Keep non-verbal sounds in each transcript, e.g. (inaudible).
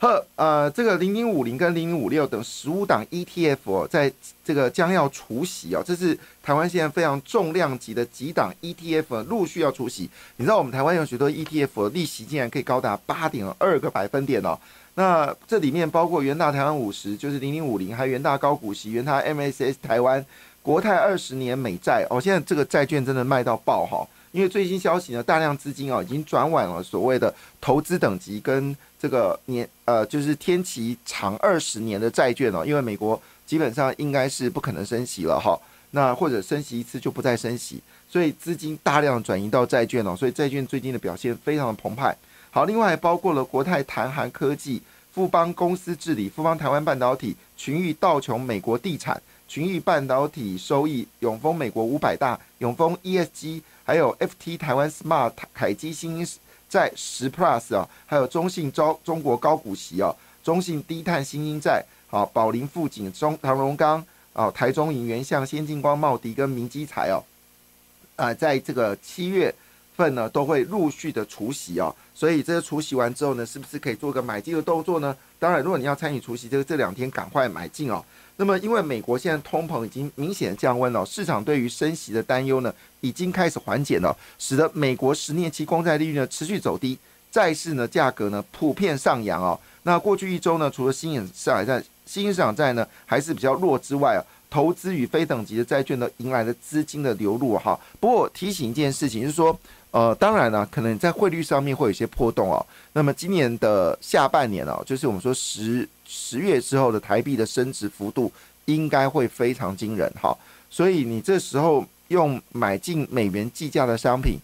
呵，呃，这个零零五零跟零零五六等十五档 ETF 哦，在这个将要除息哦，这是台湾现在非常重量级的几档 ETF 陆续要除息。你知道我们台湾有许多 ETF 利息竟然可以高达八点二个百分点哦。那这里面包括元大台湾五十，就是零零五零，还有元大高股息、元大 MSS 台湾、国泰二十年美债哦。现在这个债券真的卖到爆哈，因为最新消息呢，大量资金哦已经转往了所谓的投资等级跟。这个年呃，就是天期长二十年的债券哦，因为美国基本上应该是不可能升息了哈，那或者升息一次就不再升息，所以资金大量转移到债券哦，所以债券最近的表现非常的澎湃。好，另外包括了国泰谈韩科技、富邦公司治理、富邦台湾半导体、群益道琼美国地产、群益半导体收益、永丰美国五百大、永丰 ESG，还有 FT 台湾 Smart、凯基新。在十 plus 啊，还有中信招中国高股息啊，中信低碳新英债，好，宝林富锦中唐荣钢啊，台中银元相先进光茂迪跟明基材哦，啊，在这个七月份呢，都会陆续的除息哦，所以这个除息完之后呢，是不是可以做个买进的动作呢？当然，如果你要参与除息，这个这两天赶快买进哦。那么，因为美国现在通膨已经明显降温了，市场对于升息的担忧呢，已经开始缓解了，使得美国十年期公债利率呢持续走低，债市呢价格呢普遍上扬哦。那过去一周呢，除了新兴市场债、新兴市场债呢还是比较弱之外啊，投资与非等级的债券呢迎来了资金的流入哈。不过提醒一件事情，就是说，呃，当然呢，可能在汇率上面会有一些波动哦。那么今年的下半年哦，就是我们说十。十月之后的台币的升值幅度应该会非常惊人哈，所以你这时候用买进美元计价的商品，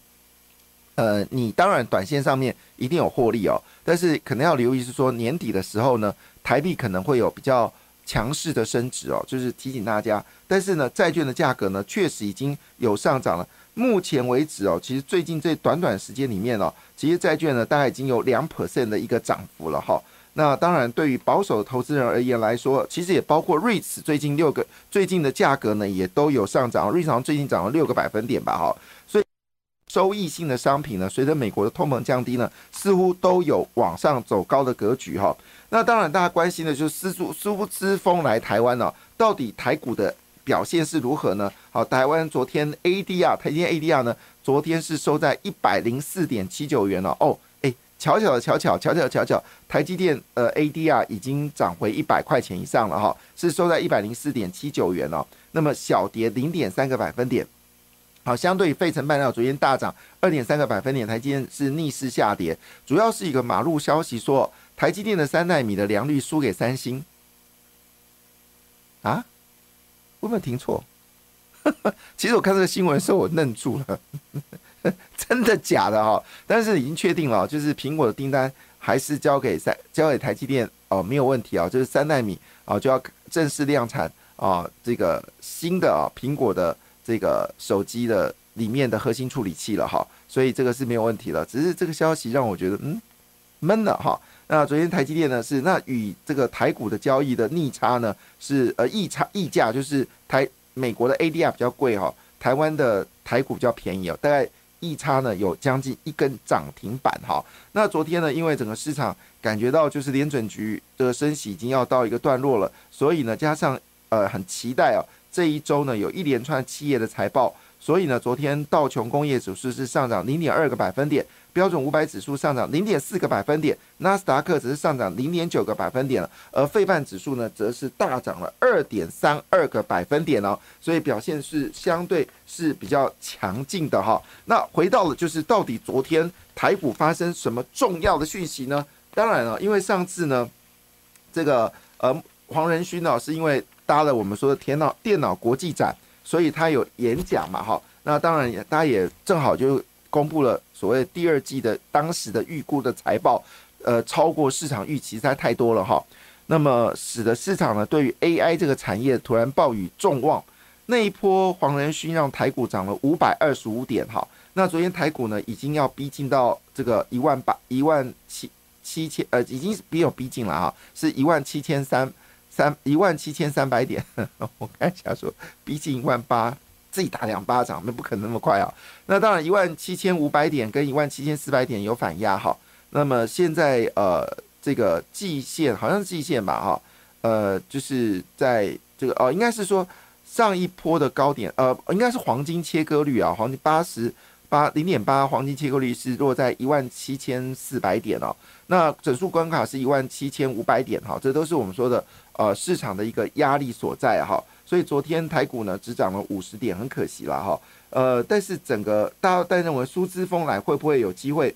呃，你当然短线上面一定有获利哦，但是可能要留意是说年底的时候呢，台币可能会有比较强势的升值哦，就是提醒大家。但是呢，债券的价格呢确实已经有上涨了，目前为止哦，其实最近这短短时间里面哦，其实债券呢大概已经有两 percent 的一个涨幅了哈。那当然，对于保守投资人而言来说，其实也包括瑞慈最近六个最近的价格呢，也都有上涨。瑞慈最近涨了六个百分点吧，哈。所以收益性的商品呢，随着美国的通膨降低呢，似乎都有往上走高的格局，哈。那当然，大家关心的就是苏苏苏之风来台湾呢，到底台股的表现是如何呢？好，台湾昨天 ADR 台积电 ADR 呢，昨天是收在一百零四点七九元了，哦。哎巧巧的巧巧巧巧巧巧，台积电呃 ADR 已经涨回一百块钱以上了哈，是收在一百零四点七九元哦。那么小跌零点三个百分点，好，相对费城半导体昨天大涨二点三个百分点，台积电是逆势下跌，主要是一个马路消息说台积电的三纳米的良率输给三星啊？有没有听错？(laughs) 其实我看这个新闻的时候，我愣住了。(laughs) 真的假的哈？但是已经确定了，就是苹果的订单还是交给三交给台积电哦，没有问题啊。就是三纳米啊，就要正式量产啊，这个新的啊苹果的这个手机的里面的核心处理器了哈。所以这个是没有问题了。只是这个消息让我觉得嗯闷了哈。那昨天台积电呢是那与这个台股的交易的逆差呢是呃溢差溢价，就是台美国的 ADR 比较贵哈，台湾的台股比较便宜哦，大概。一差呢有将近一根涨停板哈，那昨天呢，因为整个市场感觉到就是联准局的升息已经要到一个段落了，所以呢，加上呃很期待哦，这一周呢有一连串企业的财报。所以呢，昨天道琼工业指数是上涨零点二个百分点，标准五百指数上涨零点四个百分点，纳斯达克只是上涨零点九个百分点而费半指数呢，则是大涨了二点三二个百分点哦，所以表现是相对是比较强劲的哈。那回到了就是到底昨天台股发生什么重要的讯息呢？当然了，因为上次呢，这个呃黄仁勋呢是因为搭了我们说的电脑电脑国际展。所以他有演讲嘛，哈，那当然也，大家也正好就公布了所谓第二季的当时的预估的财报，呃，超过市场预期实在太多了哈，那么使得市场呢对于 AI 这个产业突然暴雨重望，那一波黄仁勋让台股涨了五百二十五点哈，那昨天台股呢已经要逼近到这个一万八一万七七千，呃，已经是比有逼近了哈，是一万七千三三一万七千三百点。(laughs) 我看一下说，逼近一万八，自己打两巴掌，那不可能那么快啊。那当然，一万七千五百点跟一万七千四百点有反压哈。那么现在呃，这个季线好像是季线吧哈，呃，就是在这个哦，应该是说上一波的高点，呃，应该是黄金切割率啊，黄金八十。八零点八黄金切割率是落在一万七千四百点哦，那整数关卡是一万七千五百点哈，这都是我们说的呃市场的一个压力所在哈，所以昨天台股呢只涨了五十点，很可惜了哈，呃，但是整个大家认为苏之风来会不会有机会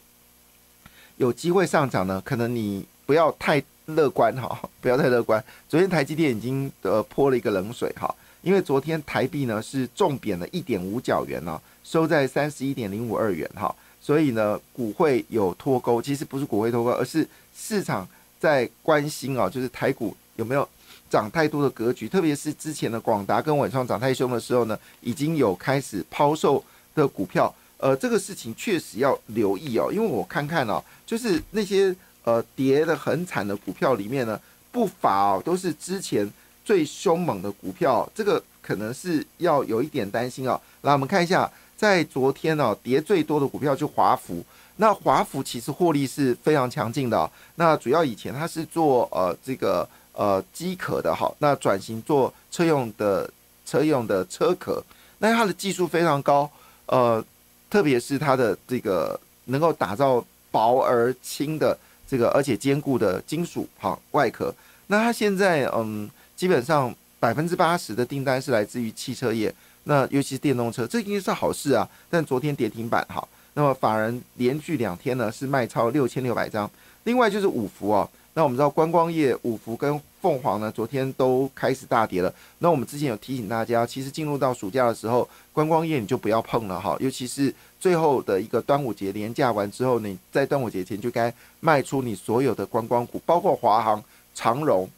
有机会上涨呢？可能你不要太乐观哈，不要太乐观。昨天台积电已经呃泼了一个冷水哈，因为昨天台币呢是重贬了一点五角元呢。收在三十一点零五二元哈，所以呢，股会有脱钩，其实不是股会脱钩，而是市场在关心啊，就是台股有没有涨太多的格局，特别是之前的广达跟伟创涨太凶的时候呢，已经有开始抛售的股票，呃，这个事情确实要留意哦，因为我看看哦，就是那些呃跌的很惨的股票里面呢，不乏哦都是之前最凶猛的股票，这个可能是要有一点担心哦。来，我们看一下。在昨天呢，跌最多的股票就华孚。那华孚其实获利是非常强劲的。那主要以前它是做呃这个呃机壳的哈，那转型做车用的车用的车壳。那它的技术非常高，呃，特别是它的这个能够打造薄而轻的这个而且坚固的金属哈外壳。那它现在嗯，基本上百分之八十的订单是来自于汽车业。那尤其是电动车，这应该是好事啊。但昨天跌停板哈，那么法人连续两天呢是卖超六千六百张。另外就是五福哦，那我们知道观光业五福跟凤凰呢昨天都开始大跌了。那我们之前有提醒大家，其实进入到暑假的时候，观光业你就不要碰了哈，尤其是最后的一个端午节连假完之后，你在端午节前就该卖出你所有的观光股，包括华航、长荣。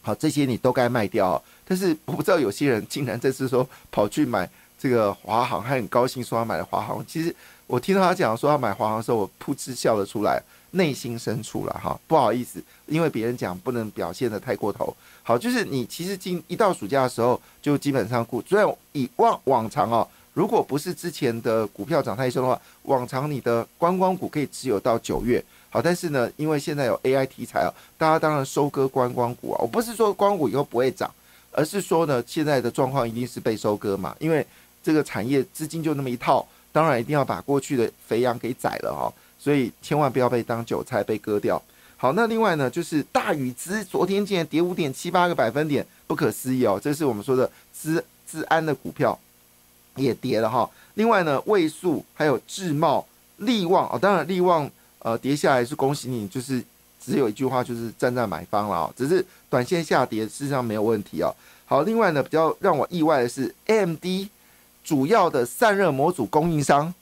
好，这些你都该卖掉。但是我不知道有些人竟然这次说跑去买这个华航，还很高兴说他买了华航。其实我听到他讲说要买华航的时候，我噗嗤笑了出来，内心深处了哈，不好意思，因为别人讲不能表现的太过头。好，就是你其实今一到暑假的时候，就基本上股，虽然以往往常哦，如果不是之前的股票涨太凶的话，往常你的观光股可以持有到九月。好，但是呢，因为现在有 AI 题材啊，大家当然收割观光股啊。我不是说光股以后不会涨，而是说呢，现在的状况一定是被收割嘛。因为这个产业资金就那么一套，当然一定要把过去的肥羊给宰了哈。所以千万不要被当韭菜被割掉。好，那另外呢，就是大禹资昨天竟然跌五点七八个百分点，不可思议哦。这是我们说的资资安的股票也跌了哈。另外呢，位数还有智茂、利旺哦，当然利旺。呃，跌下来是恭喜你，就是只有一句话，就是站在买方了啊。只是短线下跌，事实上没有问题哦。好，另外呢，比较让我意外的是，AMD 主要的散热模组供应商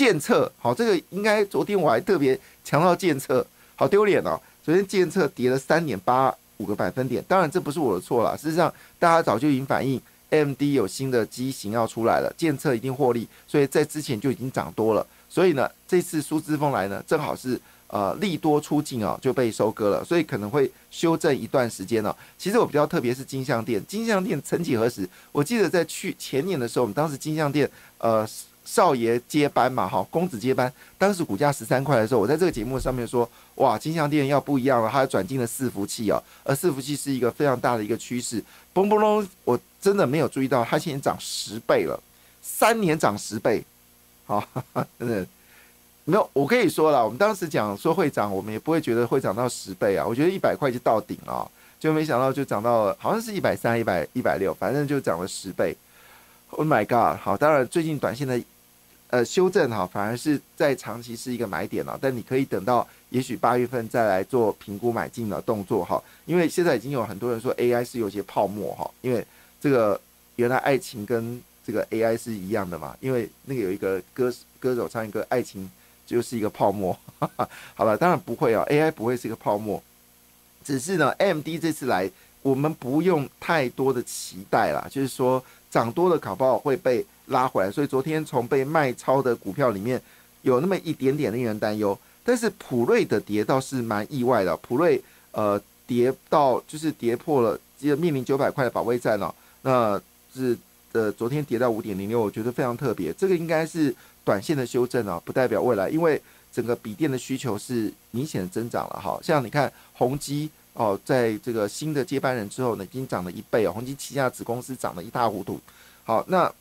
建测，好，这个应该昨天我还特别强调建测，好丢脸哦。昨天建测跌了三点八五个百分点，当然这不是我的错了，事实上大家早就已经反映，MD 有新的机型要出来了，建测一定获利，所以在之前就已经涨多了。所以呢，这次苏之风来呢，正好是呃利多出尽啊，就被收割了，所以可能会修正一段时间呢。其实我比较特别是金相店，金相店曾几何时，我记得在去前年的时候，我们当时金相店呃少爷接班嘛，哈，公子接班，当时股价十三块的时候，我在这个节目上面说，哇，金相店要不一样了，它转进了伺服器啊，而伺服器是一个非常大的一个趋势，嘣嘣隆，我真的没有注意到它现在涨十倍了，三年涨十倍。好，真 (laughs) 的没有，我可以说了，我们当时讲说会涨，我们也不会觉得会涨到十倍啊。我觉得一百块就到顶了，就没想到就涨到好像是一百三、一百一百六，反正就涨了十倍。Oh my god！好，当然最近短线的呃修正哈，反而是在长期是一个买点了，但你可以等到也许八月份再来做评估买进的动作哈，因为现在已经有很多人说 AI 是有些泡沫哈，因为这个原来爱情跟这个 AI 是一样的嘛？因为那个有一个歌歌手唱一个爱情就是一个泡沫，好了，当然不会啊，AI 不会是一个泡沫，只是呢，MD 这次来，我们不用太多的期待啦，就是说涨多的卡包会被拉回来，所以昨天从被卖超的股票里面有那么一点点令人担忧。但是普瑞的跌倒是蛮意外的，普瑞呃跌到就是跌破了，面临九百块的保卫战了，那是呃昨天跌到五点零六，我觉得非常特别，这个应该是短线的修正啊，不代表未来，因为整个笔电的需求是明显的增长了哈，像你看宏基哦，在这个新的接班人之后呢，已经涨了一倍哦，宏基旗下子公司涨得一塌糊涂，好那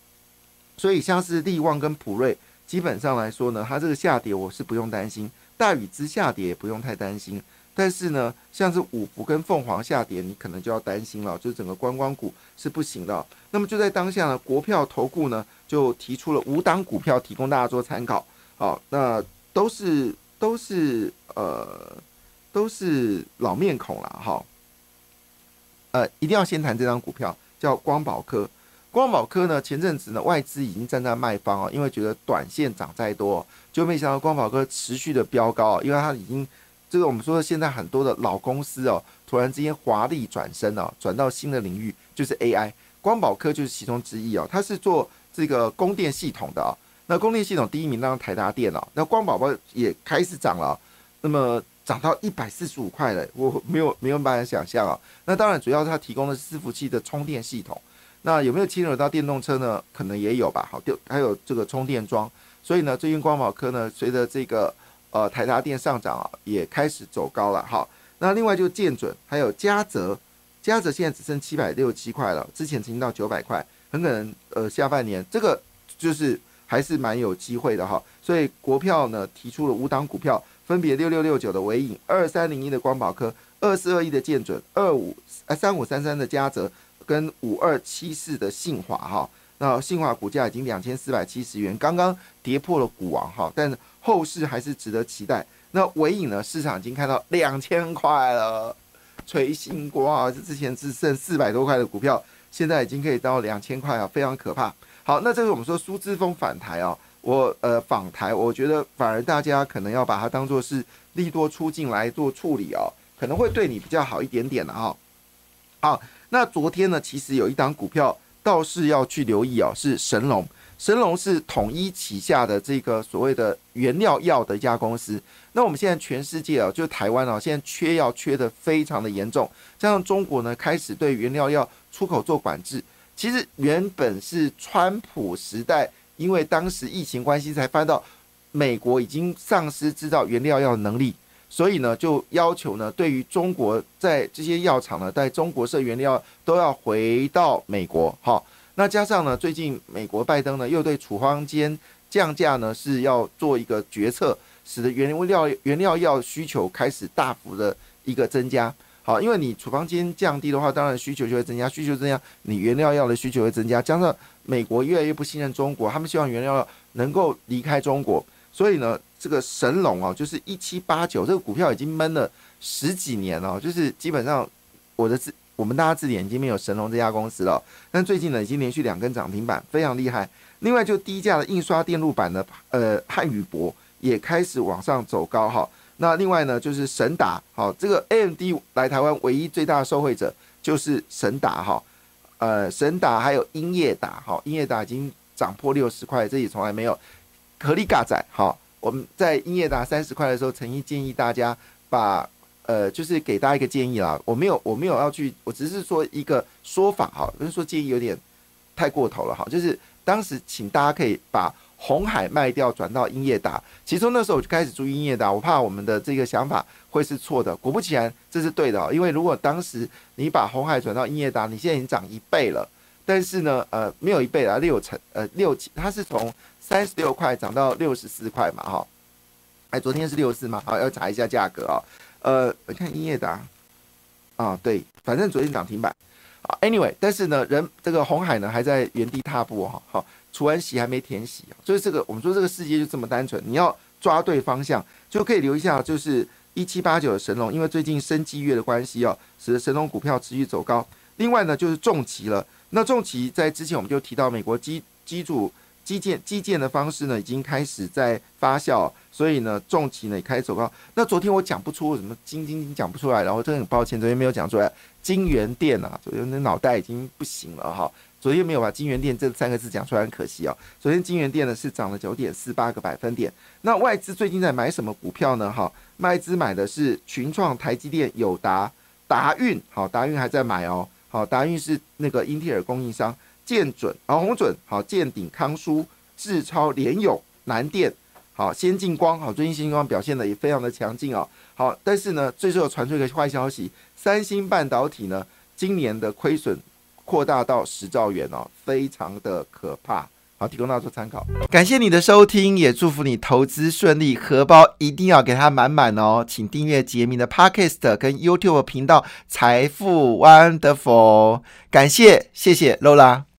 所以像是利旺跟普瑞。基本上来说呢，它这个下跌我是不用担心，大禹之下跌也不用太担心。但是呢，像是五福跟凤凰下跌，你可能就要担心了，就是整个观光股是不行的。那么就在当下呢，国票投顾呢就提出了五档股票，提供大家做参考。好，那都是都是呃都是老面孔了哈。呃，一定要先谈这张股票，叫光宝科。光宝科呢，前阵子呢，外资已经站在卖方哦，因为觉得短线涨再多，就没想到光宝科持续的飙高，因为它已经这个我们说现在很多的老公司哦，突然之间华丽转身哦，转到新的领域，就是 AI，光宝科就是其中之一哦，它是做这个供电系统的哦，那供电系统第一名当然台达电哦，那光宝宝也开始涨了，那么涨到一百四十五块了，我没有没有办法想象啊，那当然主要它提供的伺服器的充电系统。那有没有牵扯到电动车呢？可能也有吧。好，就还有这个充电桩，所以呢，最近光宝科呢，随着这个呃台达电上涨啊，也开始走高了。好，那另外就建准，还有嘉泽，嘉泽现在只剩七百六十七块了，之前曾经到九百块，很可能呃下半年这个就是还是蛮有机会的哈。所以国票呢提出了五档股票，分别六六六九的尾影，二三零一的光宝科，二四二一的建准，二五呃三五三三的嘉泽。跟五二七四的信华哈，那信华股价已经两千四百七十元，刚刚跌破了股王哈，但后市还是值得期待。那尾影呢，市场已经看到两千块了，锤新国啊，之前只剩四百多块的股票，现在已经可以到两千块啊，非常可怕。好，那这是我们说苏之峰反弹啊，我呃访台，我觉得反而大家可能要把它当做是利多出境来做处理哦，可能会对你比较好一点点的哈。好。那昨天呢，其实有一档股票倒是要去留意哦，是神龙。神龙是统一旗下的这个所谓的原料药的一家公司。那我们现在全世界啊，就台湾啊，现在缺药缺的非常的严重。加上中国呢，开始对原料药出口做管制。其实原本是川普时代，因为当时疫情关系，才翻到美国已经丧失制造原料药的能力。所以呢，就要求呢，对于中国在这些药厂呢，在中国设原料都要回到美国。好，那加上呢，最近美国拜登呢又对处方间降价呢是要做一个决策，使得原料原料药需求开始大幅的一个增加。好，因为你处方间降低的话，当然需求就会增加，需求增加，你原料药的需求会增加。加上美国越来越不信任中国，他们希望原料药能够离开中国，所以呢。这个神龙哦，就是一七八九，这个股票已经闷了十几年了，就是基本上我的字，我们大家字典已经没有神龙这家公司了。但最近呢，已经连续两根涨停板，非常厉害。另外，就低价的印刷电路板的呃汉语博也开始往上走高哈。那另外呢，就是神达，好，这个 AMD 来台湾唯一最大的受惠者就是神达哈。呃，神达还有英业达，好，英业达已经涨破六十块，这也从来没有。合力嘎仔，好。我们在英业达三十块的时候，曾经建议大家把呃，就是给大家一个建议啦。我没有，我没有要去，我只是说一个说法哈，不是说建议有点太过头了哈。就是当时请大家可以把红海卖掉，转到英业达。其实那时候我就开始注意英业达，我怕我们的这个想法会是错的。果不其然，这是对的。因为如果当时你把红海转到英业达，你现在已经涨一倍了。但是呢，呃，没有一倍啦，六成，呃，六，它是从。三十六块涨到六十四块嘛，哈，哎，昨天是六四嘛，好，要查一下价格啊，呃，我看英业达，啊，对，反正昨天涨停板，啊，anyway，但是呢，人这个红海呢还在原地踏步哈，好，除完息还没填息，所以这个我们说这个世界就这么单纯，你要抓对方向就可以留一下，就是一七八九的神龙，因为最近生机月的关系哦，使得神龙股票持续走高。另外呢，就是重疾了，那重疾在之前我们就提到美国机机组。基建基建的方式呢，已经开始在发酵，所以呢，重疾呢也开始走高。那昨天我讲不出什么金金金讲不出来，然后真的很抱歉，昨天没有讲出来。金源店啊，昨天那脑袋已经不行了哈。昨天没有把金源店这三个字讲出来，很可惜哦。昨天金源店呢是涨了九点四八个百分点。那外资最近在买什么股票呢？哈，外资买的是群创、台积电、友达、达运。好，达运还在买哦。好，达运是那个英特尔供应商。建准、好红准、好建鼎、康舒、智超、联友、南电、好先进光。好，最近先进光表现的也非常的强劲哦。好，但是呢，最近有传出一个坏消息，三星半导体呢今年的亏损。扩大到十兆元哦，非常的可怕。好，提供大家做参考。感谢你的收听，也祝福你投资顺利，荷包一定要给它满满哦。请订阅杰明的 Podcast 跟 YouTube 频道财富 Wonderful。感谢，谢谢 Lola。